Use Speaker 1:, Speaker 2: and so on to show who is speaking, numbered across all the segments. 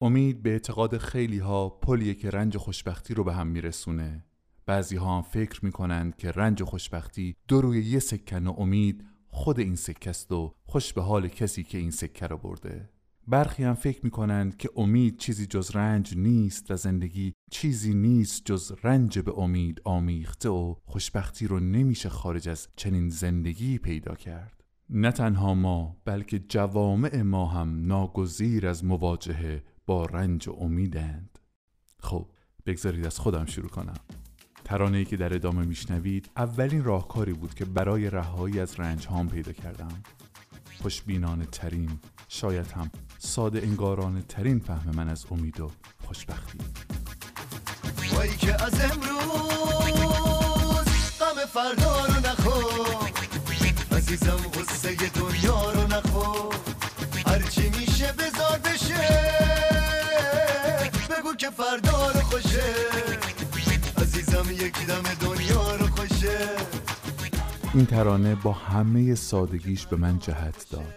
Speaker 1: امید به اعتقاد خیلی ها پلیه که رنج خوشبختی رو به هم میرسونه. بعضی ها هم فکر می‌کنند که رنج و خوشبختی دو روی یه سکن و امید خود این سکه است و خوش به حال کسی که این سکه رو برده. برخی هم فکر می‌کنند که امید چیزی جز رنج نیست و زندگی چیزی نیست جز رنج به امید آمیخته و خوشبختی رو نمیشه خارج از چنین زندگی پیدا کرد. نه تنها ما بلکه جوامع ما هم ناگزیر از مواجهه با رنج و امیدند. خب بگذارید از خودم شروع کنم. ترانه‌ای که در ادامه میشنوید اولین راهکاری بود که برای رهایی از رنج هام پیدا کردم. خوشبینانه ترین شاید هم ساده انگارانه ترین فهم من از امید و خوشبختی.
Speaker 2: وای که از امروز غم فردا رو نخو عزیزم غصه دنیا رو
Speaker 1: این ترانه با همه سادگیش به من جهت داد.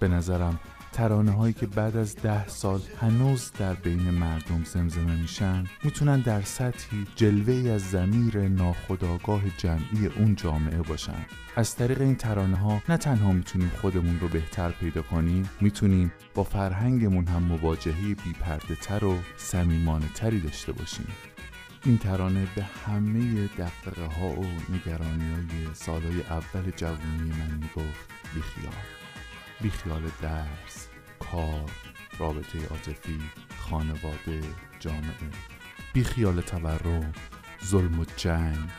Speaker 1: به نظرم ترانه هایی که بعد از ده سال هنوز در بین مردم زمزمه میشن می‌تونن در سطحی جلوه از زمیر ناخداگاه جمعی اون جامعه باشن. از طریق این ترانه ها نه تنها می‌تونیم خودمون رو بهتر پیدا کنیم می‌تونیم با فرهنگمون هم مواجهه بیپرده تر و سمیمانه تری داشته باشیم. این ترانه به همه دقدقه ها و نگرانی های سالهای اول جوانی من می‌گفت بیخیال. بیخیال درس کار رابطه عاطفی خانواده جامعه. بیخیال تورم ظلم و جنگ.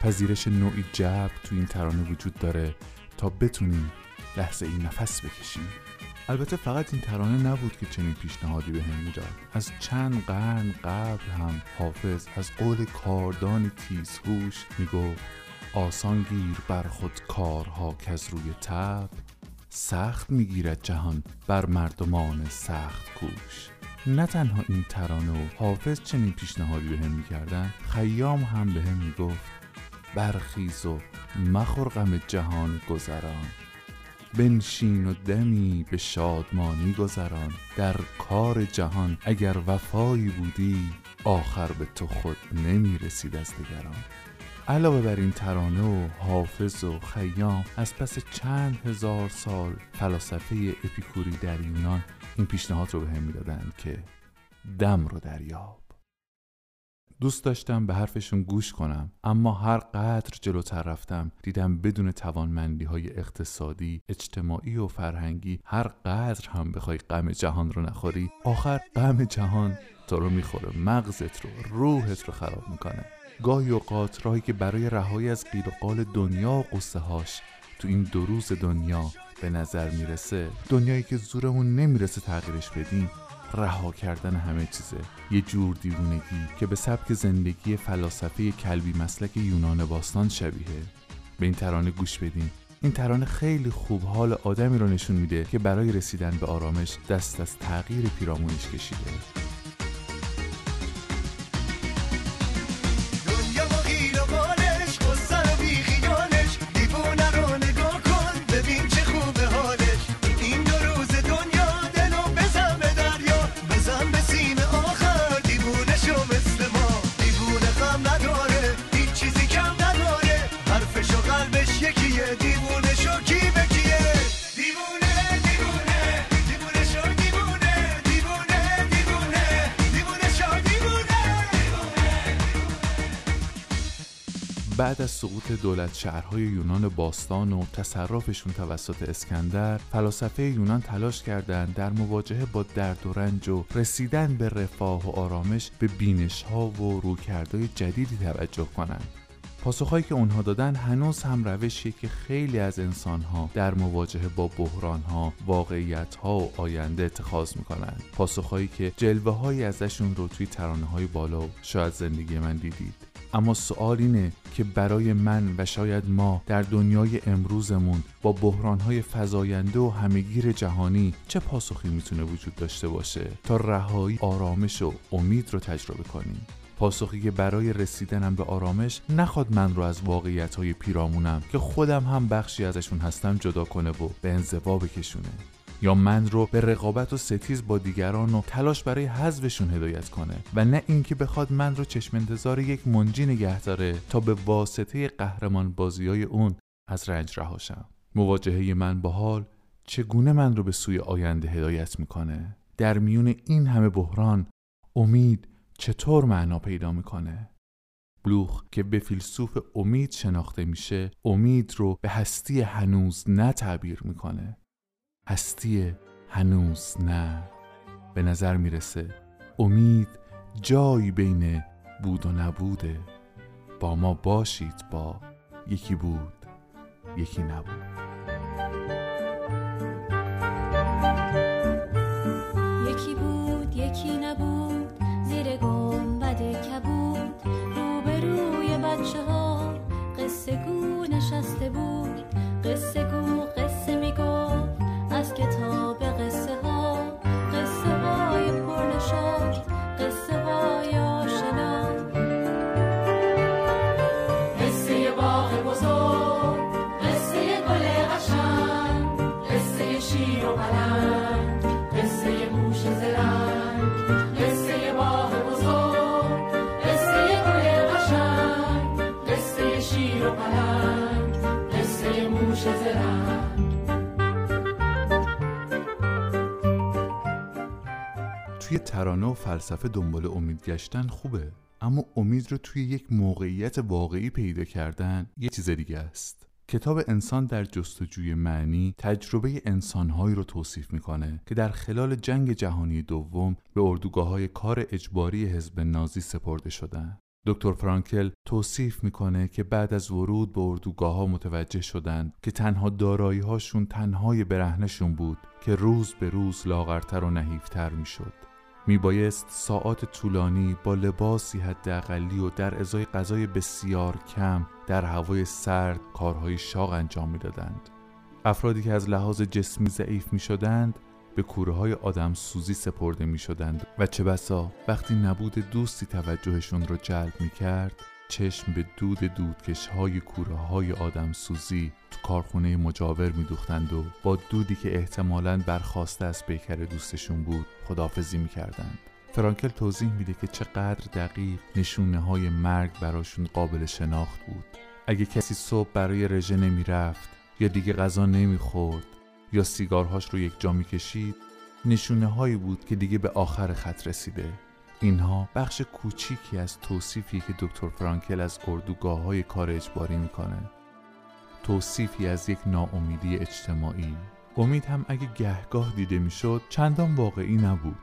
Speaker 1: پذیرش نوعی جب تو این ترانه وجود داره تا بتونیم لحظه این نفس بکشیم. البته فقط این ترانه نبود که چنین پیشنهادی به هم می‌داد. از چند قرن قبل هم حافظ از قول کاردانی تیزهوش می‌گفت آسان گیر بر خود کارها که از روی تب سخت می‌گیرد جهان بر مردمان سخت کوش. نه تنها این ترانه و حافظ چنین پیشنهادی به هم می‌کردن خیام هم به هم می‌گفت برخیز و مخور غم جهان گذران. بنشین و دمی به شادمانی گذران در کار جهان اگر وفایی بودی آخر به تو خود نمی رسید از دگران علاوه بر این ترانه و حافظ و خیام از پس چند هزار سال فلاسفه اپیکوری در یونان این پیشنهاد رو به هم می‌دادند که دم رو دریاب. دوست داشتم به حرفشون گوش کنم اما هر قدر جلوتر رفتم دیدم بدون توانمندی های اقتصادی اجتماعی و فرهنگی هر قدر هم بخوای غم جهان رو نخوری آخر غم جهان تو رو می‌خوره مغزت رو روحت رو خراب می‌کنه. گاهی اوقات راهی که برای رهایی از قیل و قال دنیا و قصه هاش تو این دو روز دنیا به نظر می‌رسه دنیایی که زورمون نمی‌رسه تغییرش بدیم. رها کردن همه چیزه. یه جور دیوونگی که به سبک زندگی فلاسفه کلبی مسلک یونان باستان شبیه. به این ترانه گوش بدین. این ترانه خیلی خوب حال آدمی رو نشون میده که برای رسیدن به آرامش دست از تغییر پیرامونش کشیده. بعد از سقوط دولت شهرهای یونان باستان و تصرفشون توسط اسکندر فلاسفه یونان تلاش کردند در مواجهه با درد و رنج و رسیدن به رفاه و آرامش به بینش ها و رویکردهای جدیدی توجه کنند. پاسخهایی که اونها دادن هنوز هم روشیه که خیلی از انسانها در مواجهه با بحرانها، واقعیتها و آینده اتخاذ می‌کنند. پاسخهایی که جلوه هایی ازشون رو توی ترانه های بالا و شاید زندگی من دیدید. اما سوال اینه که برای من و شاید ما در دنیای امروزمون با بحرانهای فزاینده و همگیر جهانی چه پاسخی می‌تونه وجود داشته باشه تا رهایی آرامش و امید رو تجربه کنیم؟ پاسخی که برای رسیدنم به آرامش نخواد من رو از واقعیت های پیرامونم که خودم هم بخشی ازشون هستم جدا کنه و به انزوا بکشونه. یا من رو به رقابت و ستیز با دیگران و تلاش برای حذفشون هدایت کنه و نه اینکه بخواد من رو چشم انتظار یک منجی نگه داره تا به واسطه قهرمان بازی های اون از رنج رهاشم. مواجهه من با حال چگونه من رو به سوی آینده هدایت می‌کنه؟ در میون این همه بحران امید چطور معنا پیدا می‌کنه؟ بلوخ که به فیلسوف امید شناخته میشه امید رو به هستی هنوز نه تعبیر می‌کنه. هستی هنوز نه. به نظر می‌رسه امید جایی بین بود و نبوده با ما باشید با یکی بود یکی نبود.
Speaker 3: یکی بود یکی نبود زیر گنبد کبود. روبروی بچه ها قصه گو نشسته بود.
Speaker 1: ترانه و فلسفه دنبال امید گشتن خوبه اما امید رو توی یک موقعیت واقعی پیدا کردن یه چیز دیگه است. کتاب انسان در جستجوی معنی تجربه انسانهایی رو توصیف می‌کنه که در خلال جنگ جهانی دوم به اردوگاه های کار اجباری حزب نازی سپرده شدن. دکتر فرانکل توصیف می‌کنه که بعد از ورود به اردوگاه ها متوجه شدند که تنها دارایی هاشون تنهای برهنشون بود که روز به روز لاغرتر و نحیفتر می‌شد. میبایست ساعات طولانی با لباسی حداقلی و در ازای غذای بسیار کم در هوای سرد کارهای شاق انجام می‌دادند. افرادی که از لحاظ جسمی ضعیف می شدند به کوره های آدم سوزی سپرده می شدند و چه بسا وقتی نبود دوستی توجهشون را جلب می کرد چشم به دود دودکش های کوره های آدم سوزی تو کارخونه مجاور می دوختند و با دودی که احتمالاً برخواسته از پیکر دوستشون بود خدافزی می کردند. فرانکل توضیح میده که چقدر دقیق نشونه های مرگ براشون قابل شناخت بود اگه کسی صبح برای رژه نمی رفت یا دیگه غذا نمی خورد یا سیگارهاش رو یک جا می کشید نشونه هایی بود که دیگه به آخر خط رسیده اینها بخش کوچیکی از توصیفی که دکتر فرانکل از اردوگاه های کار اجباری می‌کنه. توصیفی از یک ناامیدی اجتماعی. امید هم اگه گهگاه دیده می‌شد چندان واقعی نبود.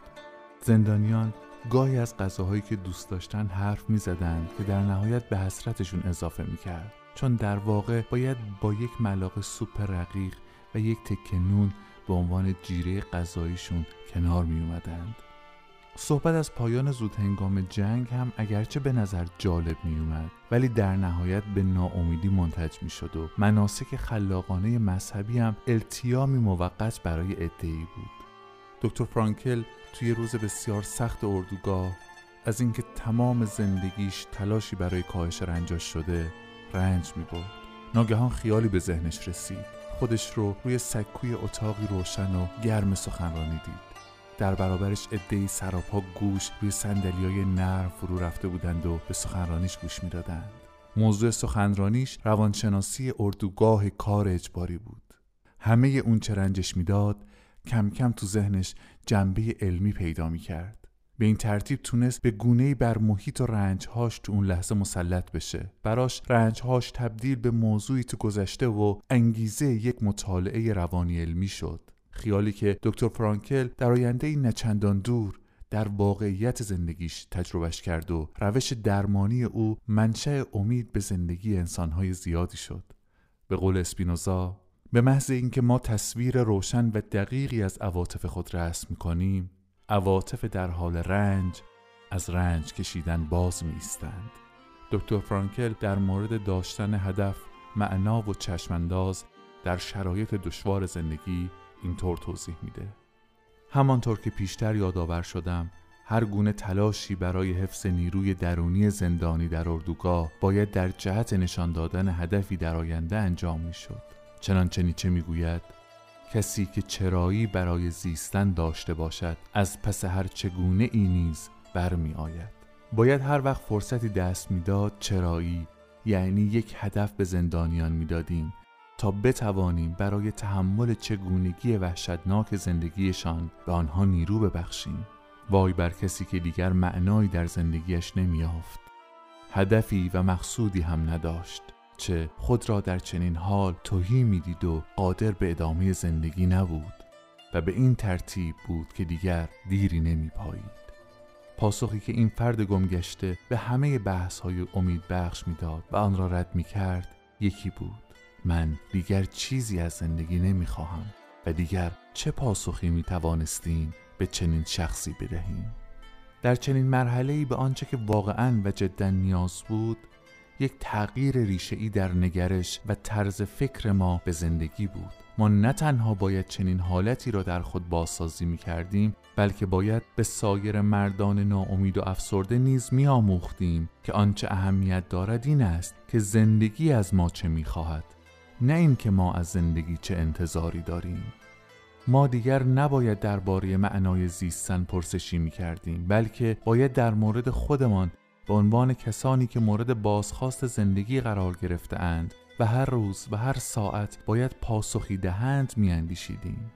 Speaker 1: زندانیان گاهی از غذاهایی که دوست داشتن حرف می زدند که در نهایت به حسرتشون اضافه می کرد چون در واقع باید با یک ملاقه سوپ رقیق و یک تکه نون به عنوان جیره غذاییشون کنار می اومدند. صحبت از پایان زود هنگام جنگ هم اگرچه به نظر جالب می اومد ولی در نهایت به ناامیدی منتج می شد و مناسک خلاقانه مذهبی هم التیامی موقت برای ادعی بود. دکتر فرانکل توی روز بسیار سخت اردوگاه از اینکه تمام زندگیش تلاشی برای کاهش رنجاش شده رنج می برد ناگهان خیالی به ذهنش رسید. خودش رو روی سکوی اتاقی روشن و گرم سخنرانی دید. در برابرش عدهای سراپا گوش روی سندلیای نرم فرو رفته بودند و به سخنرانیش گوش می‌دادند موضوع سخنرانیش روانشناسی اردوگاه کار اجباری بود همه اون چه رنجش می‌داد کم کم تو ذهنش جنبه علمی پیدا می کرد. به این ترتیب تونست به گونه‌ای بر محیط و رنجهاش تو اون لحظه مسلط بشه. براش رنجهاش تبدیل به موضوعی تو گذشته و انگیزه یک مطالعه روانی علمی شد. خیالی که دکتر فرانکل در آینده این نچندان دور در واقعیت زندگیش تجربهش کرد و روش درمانی او منشأ امید به زندگی انسانهای زیادی شد. به قول اسپینوزا به محض اینکه ما تصویر روشن و دقیقی از عواطف خود رسم می‌کنیم عواطف در حال رنج از رنج کشیدن باز میستند دکتر فرانکل در مورد داشتن هدف معنا و چشمانداز در شرایط دشوار زندگی اینطور توضیح میده. همانطور که پیشتر یادآور شدم هر گونه تلاشی برای حفظ نیروی درونی زندانی در اردوگاه باید در جهت نشان دادن هدفی در آینده انجام می‌شد. چنانچه نیچه می‌گوید؟ کسی که چرایی برای زیستن داشته باشد از پس هر چگونه ای نیز برمی آید باید هر وقت فرصتی دست می‌داد چرایی یعنی یک هدف به زندانیان می‌دادیم. تا بتوانیم برای تحمل چگونگی وحشتناک زندگیشان به آنها نیرو ببخشیم. وای بر کسی که دیگر معنایی در زندگیش نمیافت هدفی و مقصودی هم نداشت چه خود را در چنین حال توهی می‌دید و قادر به ادامه زندگی نبود و به این ترتیب بود که دیگر دیری نمی پایید. پاسخی که این فرد گمگشته به همه بحث های امید بخش می‌داد و آن را رد می کرد یکی بود. من دیگر چیزی از زندگی نمی خواهم و دیگر چه پاسخی می توانستیم به چنین شخصی بدهیم؟ در چنین مرحله به آنچه که واقعا و جدا نیاز بود یک تغییر ریشه در نگرش و طرز فکر ما به زندگی بود. ما نه تنها باید چنین حالتی را در خود بازسازی می کردیم بلکه باید به سایر مردان ناامید و افسرده نیز می آموختیم که آنچه اهمیت دارد این است که زندگی از ما چه می خواهد نه اینکه ما از زندگی چه انتظاری داریم ما دیگر نباید درباره معنای زیستن پرسشی می کردیم بلکه باید در مورد خودمان به عنوان کسانی که مورد بازخواست زندگی قرار گرفته اند و هر روز و هر ساعت باید پاسخی دهند می اندیشیدیم.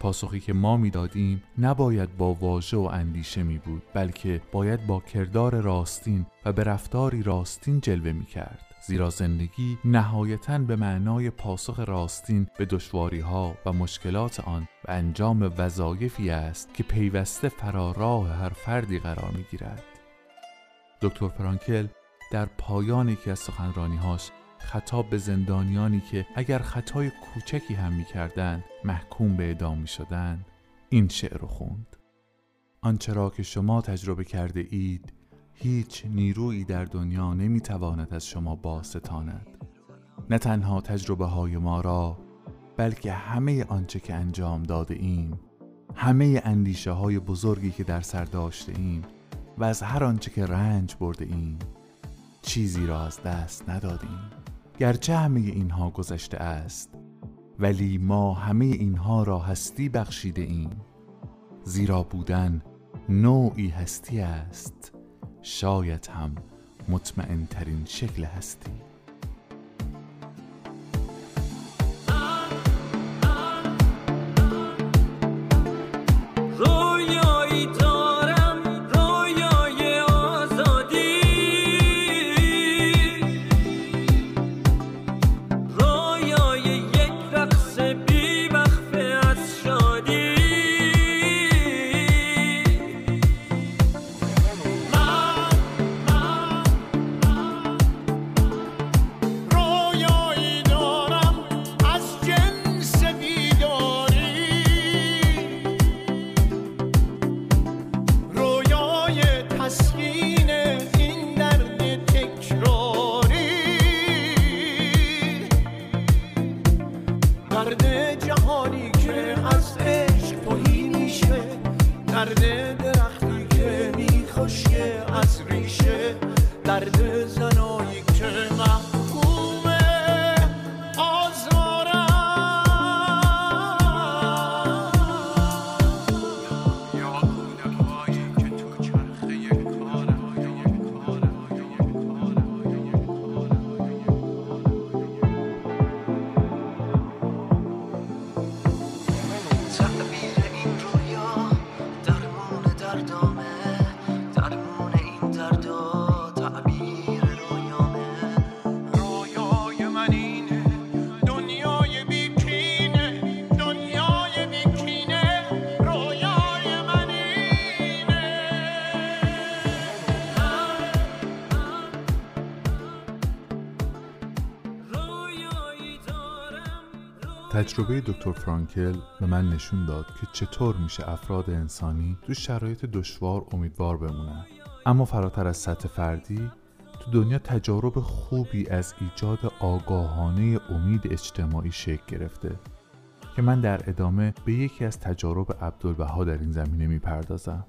Speaker 1: پاسخی که ما می‌دادیم نباید با واژه و اندیشه می بود بلکه باید با کردار راستین و به رفتاری راستین جلوه می کرد. زیرا زندگی نهایتا به معنای پاسخ راستین به دشواری ها و مشکلات آن و انجام وظایفی است که پیوسته فراراه هر فردی قرار می گیرد. دکتر فرانکل در پایان یکی از سخنرانیهاش خطاب به زندانیانی که اگر خطای کوچکی هم می کردند محکوم به اعدام می این شعر رو خوند آنچه را که شما تجربه کرده اید هیچ نیرویی در دنیا نمی تواند از شما باستاند. نه تنها تجربه های ما را بلکه همه آنچه که انجام داده ایم همه اندیشه های بزرگی که در سر داشته ایم و از هر آنچه که رنج برده ایم چیزی را از دست ندادیم. گرچه همه اینها گذشته است ولی ما همه اینها را هستی بخشیده ایم. زیرا بودن نوعی هستی است. شاید هم مطمئن ترین شکل هستی. تجربه دکتر فرانکل به من نشون داد که چطور میشه افراد انسانی تو شرایط دشوار امیدوار بمونن. اما فراتر از سطح فردی تو دنیا تجارب خوبی از ایجاد آگاهانه امید اجتماعی شکل گرفته که من در ادامه به یکی از تجارب عبدالبها در این زمینه می‌پردازم.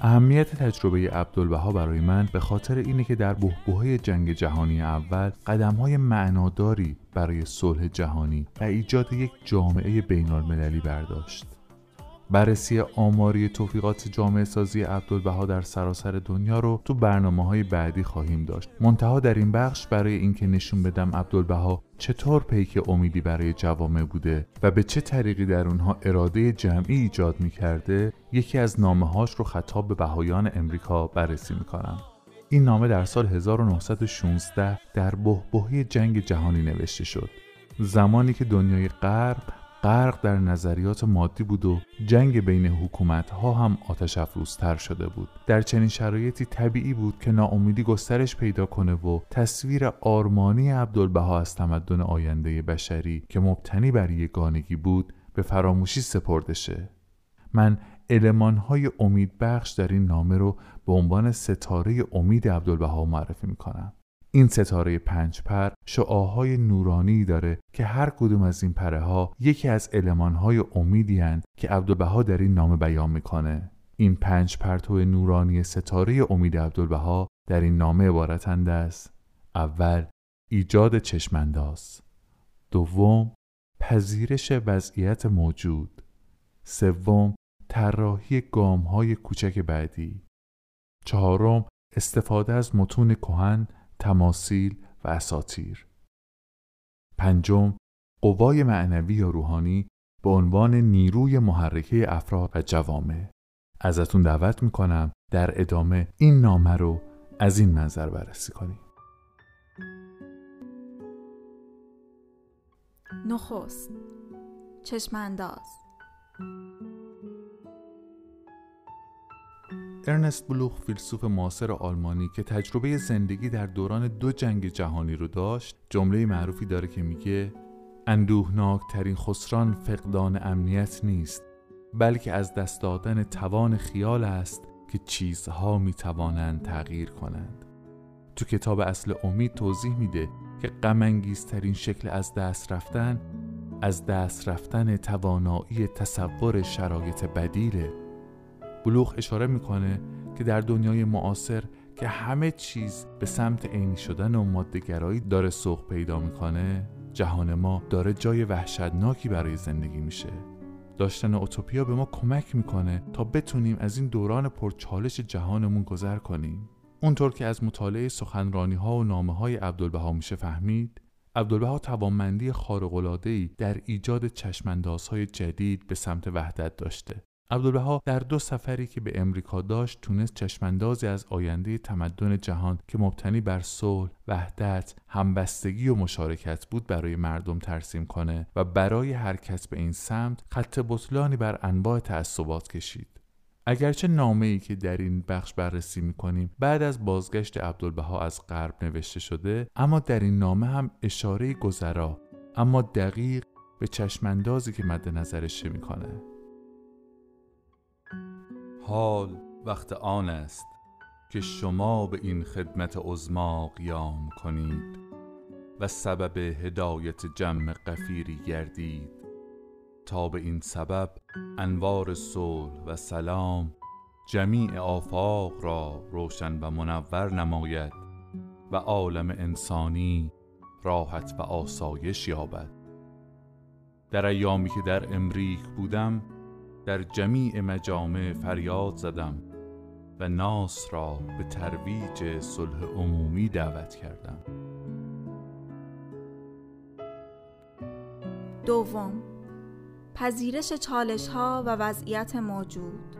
Speaker 1: اهمیت تجربه عبدالبها برای من به خاطر اینه که در بحبوحه جنگ جهانی اول قدمهای معناداری برای صلح جهانی و ایجاد یک جامعه بین المللی برداشت. بررسی آماری توفیقات جامعه سازی عبدالبها در سراسر دنیا رو تو برنامه های بعدی خواهیم داشت منتها در این بخش برای اینکه نشون بدم عبدالبها چطور پیک امیدی برای جوامع بوده و به چه طریقی در اونها اراده جمعی ایجاد می کرده یکی از نامه هاش رو خطاب به بهایان امریکا بررسی می کنم. این نامه در سال 1916 در بحبوحه جنگ جهانی نوشته شد. زمانی که دنیای غرب غرق در نظریات مادی بود و جنگ بین حکومت ها هم آتش افروزتر شده بود. در چنین شرایطی طبیعی بود که ناامیدی گسترش پیدا کنه و تصویر آرمانی عبدالبها از تمدن آینده بشری که مبتنی بر یگانگی بود به فراموشی سپرده شه. من المانهای امید بخش در این نامه رو به عنوان ستاره امید عبدالبها معرفی می‌کنم این ستاره پنج پر شعاهای نورانی داره که هر کدوم از این پره ها یکی از المانهای امیدی هن که عبدالبها در این نامه بیان می‌کنه. این پنج پرتو نورانی ستاره امید عبدالبها در این نامه عبارتند از اول ایجاد چشمانداز. دوم پذیرش وضعیت موجود. سوم طراحی گامهای کوچک بعدی. چهارم استفاده از متون کهن تماسیل و اساتیر. پنجم قوای معنوی یا روحانی به عنوان نیروی محرکه افراد و جوامع. ازتون دعوت می‌کنم در ادامه این نامه رو از این منظر بررسی کنیم.
Speaker 4: نخست چشمانداز.
Speaker 1: ارنست بلوخ فیلسوف معاصر آلمانی که تجربه زندگی در دوران دو جنگ جهانی رو داشت جمله معروفی داره که میگه اندوهناک ترین خسران فقدان امنیت نیست بلکه از دست دادن توان خیال است که چیزها می‌توانند تغییر کنند. تو کتاب اصل امید توضیح میده که غمانگیزترین شکل از دست رفتن از دست رفتن توانایی تصور شرایط بدیله. بلوغ اشاره می‌کنه که در دنیای معاصر که همه چیز به سمت عینی شدن و مادهگرایی داره سوق پیدا می‌کنه جهان ما داره جای وحشتناکی برای زندگی میشه. داشتن اوتوپیا به ما کمک می‌کنه تا بتونیم از این دوران پرچالش جهانمون گذر کنیم. اونطور که از مطالعه سخنرانی ها و نامه های عبدالبها میشه فهمید عبدالبها توانمندی خارق‌العاده‌ای در ایجاد چشماندازهای جدید به سمت وحدت داشته. عبدالبها در دو سفری که به امریکا داشت تونست چشماندازی از آینده تمدن جهان که مبتنی بر صلح، وحدت، همبستگی و مشارکت بود برای مردم ترسیم کنه و برای حرکت به این سمت خط بطلانی بر انواع تعصبات کشید. اگرچه نامه ای که در این بخش بررسی می‌کنیم بعد از بازگشت عبدالبها از غرب نوشته شده اما در این نامه هم اشاره گذرا اما دقیق به چشماندازی که مد نظرش می‌کنه حال وقت آن است که شما به این خدمت عظما قیام کنید و سبب هدایت جمع قفیری گردید. تا به این سبب انوار صلح و سلام جمیع آفاق را روشن و منور نماید و عالم انسانی راحت و آسایش یابد. در ایامی که در امریک بودم در جمیع مجامع فریاد زدم و ناس را به ترویج صلح عمومی دعوت کردم.
Speaker 4: دوم پذیرش چالش ها و وضعیت موجود.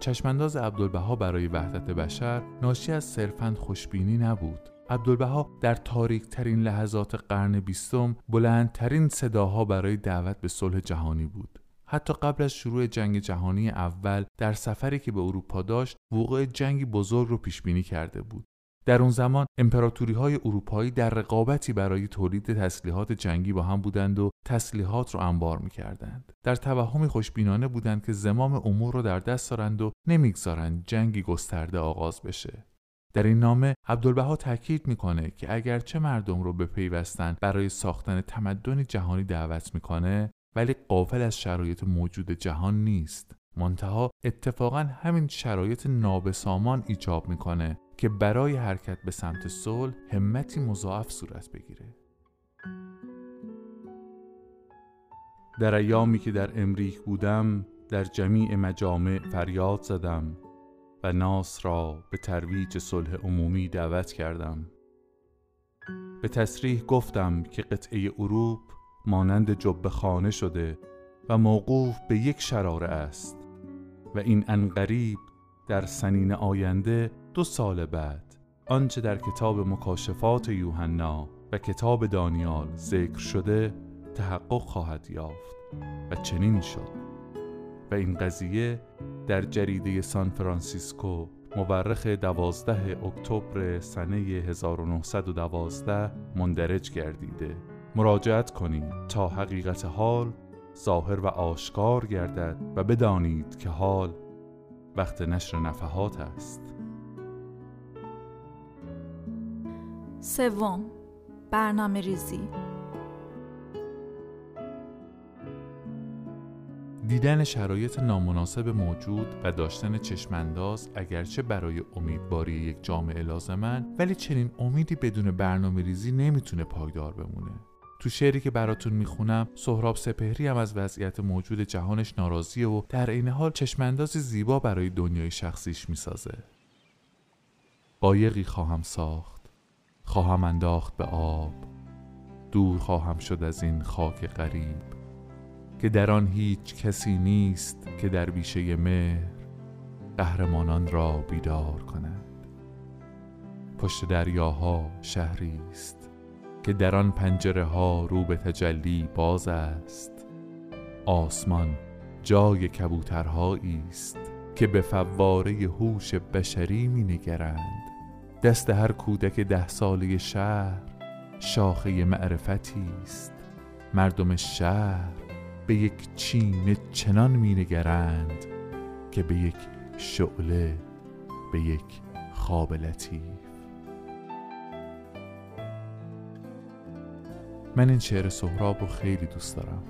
Speaker 1: چشمانداز عبدالبها برای وحدت بشر ناشی از صرفاً خوشبینی نبود. عبدالبها در تاریک ترین لحظات قرن بیستم بلندترین صداها برای دعوت به صلح جهانی بود حتی قبل از شروع جنگ جهانی اول در سفری که به اروپا داشت وقوع جنگی بزرگ رو پیش بینی کرده بود در اون زمان امپراتوری های اروپایی در رقابتی برای تولید تسلیحات جنگی با هم بودند و تسلیحات رو انبار می‌کردند. در توهمی خوشبینانه بودند که زمام امور رو در دست دارند و نمی‌گذارند جنگی گسترده آغاز بشه. در این نامه عبدالبها تاکید می‌کنه که اگرچه مردم رو به پیوستن برای ساختن تمدن جهانی دعوت می‌کنه ولی قافل از شرایط موجود جهان نیست. منتها اتفاقا همین شرایط نابسامان ایجاب می‌کنه که برای حرکت به سمت صلح همتی مضاعف صورت بگیره. در ایامی که در امریک بودم در جمیع مجامع فریاد زدم. و ناس را به ترویج صلح عمومی دعوت کردم. به تصریح گفتم که قطعه اروپ مانند جبه خانه شده و موقوف به یک شراره است و این انقریب در سنین آینده دو سال بعد آنچه در کتاب مکاشفات یوحنا و کتاب دانیال ذکر شده تحقق خواهد یافت و چنین شد. و این قضیه در جریده سان فرانسیسکو مورخ 12 اکتبر سنه 1912 مندرج گردیده. مراجعت کنید تا حقیقت حال ظاهر و آشکار گردد و بدانید که حال وقت نشر نفحات است.
Speaker 4: سوم برنامه ریزی.
Speaker 1: دیدن شرایط نامناسب موجود و داشتن چشمانداز اگرچه برای امیدواری یک جامعه لازمن ولی چنین امیدی بدون برنامه ریزی نمی‌تونه پایدار بمونه. تو شعری که براتون می‌خونم سهراب سپهری هم از وضعیت موجود جهانش ناراضیه و در عین حال چشماندازی زیبا برای دنیای شخصیش می‌سازه. قایقی خواهم ساخت خواهم انداخت به آب. دور خواهم شد از این خاک غریب. که در آن هیچ کسی نیست که در بیشه مهر قهرمانان را بیدار کند. پشت دریاها شهری است که در آن پنجره ها رو به تجلی باز است. آسمان جای کبوترهایی است که به فواره هوش بشری می نگرند دست هر کودک ده ساله شهر شاخه معرفتی است. مردم شهر به یک چینه چنان می نگرند که به یک شعله به یک خواب لطیف. من این شعر سهراب رو خیلی دوست دارم.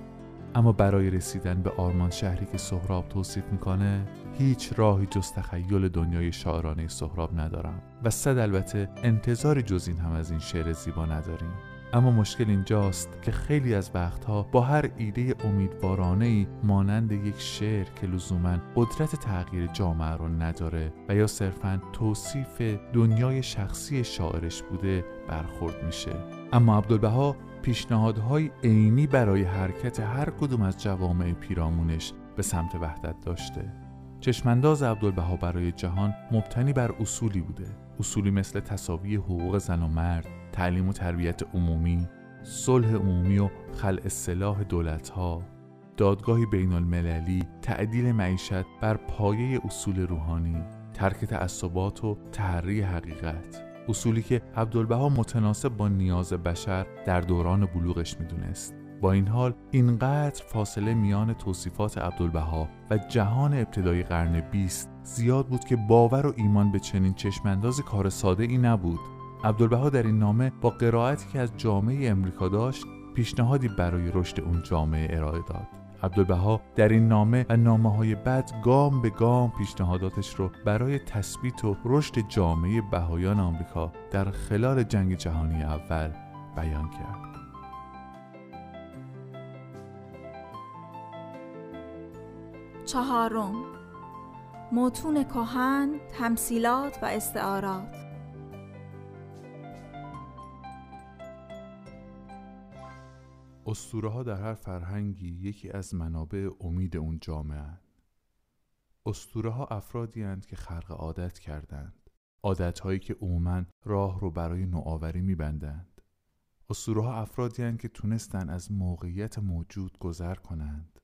Speaker 1: اما برای رسیدن به آرمان شهری که سهراب توصیف می‌کنه هیچ راهی جز تخیل دنیای شاعرانه سهراب ندارم. و صد البته انتظاری جز این هم از این شعر زیبا نداریم. اما مشکل اینجاست که خیلی از وقتها با هر ایده امیدوارانه ای مانند یک شعر که لزوما قدرت تغییر جامعه رو نداره و یا صرفا توصیف دنیای شخصی شاعرش بوده برخورد میشه. اما عبدالبها پیشنهادهای عینی برای حرکت هر کدوم از جوامع پیرامونش به سمت وحدت داشته. چشمانداز عبدالبها برای جهان مبتنی بر اصولی بوده. اصولی مثل تصاوی حقوق زن و مرد تعلیم و تربیت عمومی صلح عمومی و خلع سلاح دولتها دادگاهی بین المللی تعدیل معیشت بر پایه اصول روحانی ترک تعصبات و تحری حقیقت. اصولی که عبدالبها متناسب با نیاز بشر در دوران بلوغش می‌دونست. با این حال اینقدر فاصله میان توصیفات عبدالبها و جهان ابتدای قرن بیست زیاد بود که باور و ایمان به چنین چشماندازی کار ساده ای نبود. عبدالبها در این نامه با قرائتی که از جامعه امریکا داشت پیشنهادی برای رشد اون جامعه ارائه داد. عبدالبها در این نامه و نامه های بعد گام به گام پیشنهاداتش رو برای تثبیت و رشد جامعه بهایان آمریکا در خلال جنگ جهانی اول بیان کرد.
Speaker 4: چهارم. متون کهن، تمثیلات و استعارات.
Speaker 1: اسطوره ها در هر فرهنگی یکی از منابع امید اون جامعه هن. اسطوره ها افرادی هند که خلق عادت کردند. عادت هایی که عموما راه رو برای نوآوری میبندند. اسطوره ها افرادی هند که تونستن از موقعیت موجود گذر کنند.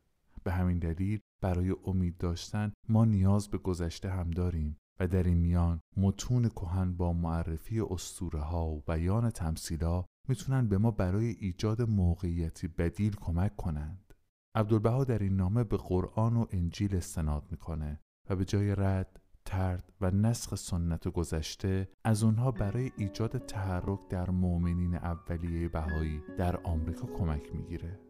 Speaker 1: به همین دلیل برای امید داشتن ما نیاز به گذشته هم داریم و در این میان متون کهن با معرفی اسطوره ها و بیان تمثیلا می‌تونن به ما برای ایجاد موقعیتی بدیل کمک کنند. عبدالبها در این نامه به قرآن و انجیل استناد می‌کنه و به جای رد، ترد و نسخ سنت گذشته از اونها برای ایجاد تحرک در مؤمنین اولیه بهایی در آمریکا کمک می‌گیره.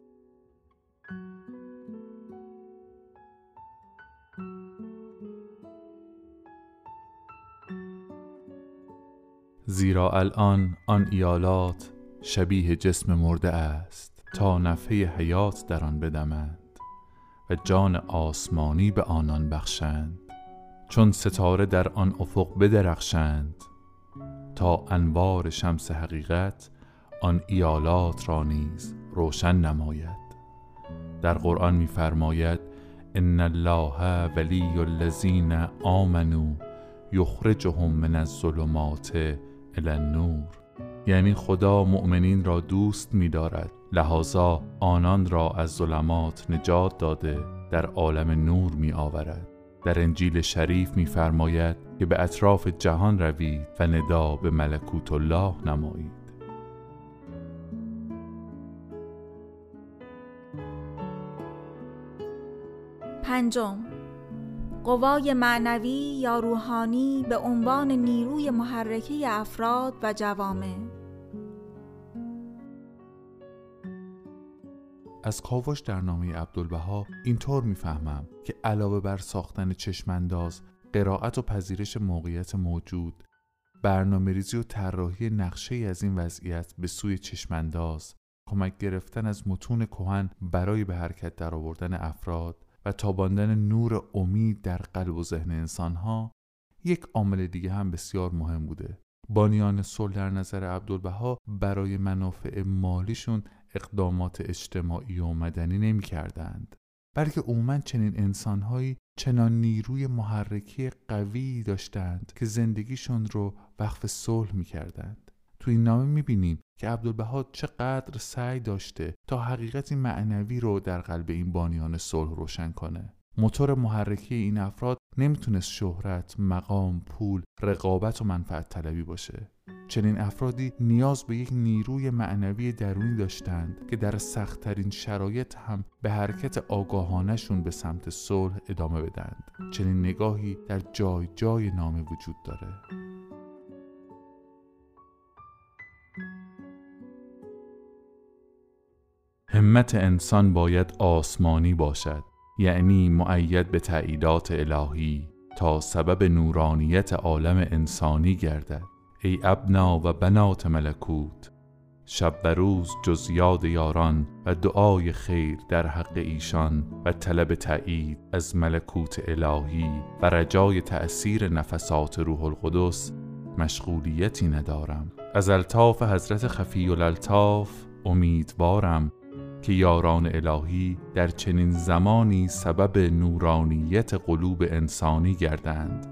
Speaker 1: زیرا الان آن ایالات شبیه جسم مرده است تا نفحه حیات در آن بدمند و جان آسمانی به آنان بخشند. چون ستاره در آن افق بدرخشند تا انوار شمس حقیقت آن ایالات را نیز روشن نماید. در قرآن می‌فرماید ان الله ولی الذین آمنوا یخرجهم من الظلمات الی النور. یعنی خدا مؤمنین را دوست می‌دارد. لحاظا آنان را از ظلمات نجات داده در عالم نور می آورد در انجیل شریف می‌فرماید که به اطراف جهان روید و ندا به ملکوت الله نمایید.
Speaker 4: پنجم قوای معنوی یا روحانی به عنوان نیروی محرکه افراد و جوامع.
Speaker 1: از کاوش در نامه عبدالبها اینطور می‌فهمم که علاوه بر ساختن چشمانداز قرائت و پذیرش موقعیت موجود برنامه ریزی و طراحی نقشه از این وضعیت به سوی چشمانداز کمک گرفتن از متون کهن برای به حرکت درآوردن افراد تاباندن نور امید در قلب و ذهن انسانها یک عامل دیگه هم بسیار مهم بوده. بانیان صلح در نظر عبدالبها برای منافع مالیشون اقدامات اجتماعی و مدنی نمی کردند بلکه عموما چنین انسانهایی چنان نیروی محرکی قوی داشتند که زندگیشون رو وقف صلح می کردند تو این نامه می بینیم که عبدالبها چقدر سعی داشته تا حقیقتی معنوی رو در قلب این بانیان صلح روشن کنه. موتور محرکی این افراد نمی‌تونست شهرت، مقام، پول، رقابت و منفعت طلبی باشه. چنین افرادی نیاز به یک نیروی معنوی درونی داشتند که در سختترین شرایط هم به حرکت آگاهانشون به سمت صلح ادامه بدند. چنین نگاهی در جای جای نامه وجود داره. همت انسان باید آسمانی باشد یعنی معید به تعییدات الهی تا سبب نورانیت عالم انسانی گردد. ای ابنا و بنات ملکوت شب و روز جز یاد یاران و دعای خیر در حق ایشان و طلب تایید از ملکوت الهی و رجای تأثیر نفسات روح القدس مشغولیتی ندارم. از الطاف حضرت خفی الالطاف امیدوارم که یاران الهی در چنین زمانی سبب نورانیت قلوب انسانی گردند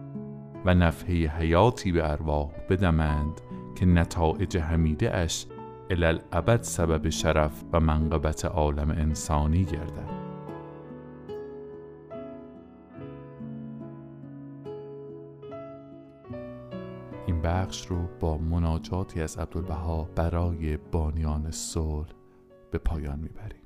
Speaker 1: و نفحه حیاتی به ارواح بدمند که نتایج حمیده اش الالعبد سبب شرف و منقبت عالم انسانی گردد. این بخش رو با مناجاتی از عبدالبها برای بانیان صلح به پایان می‌بریم.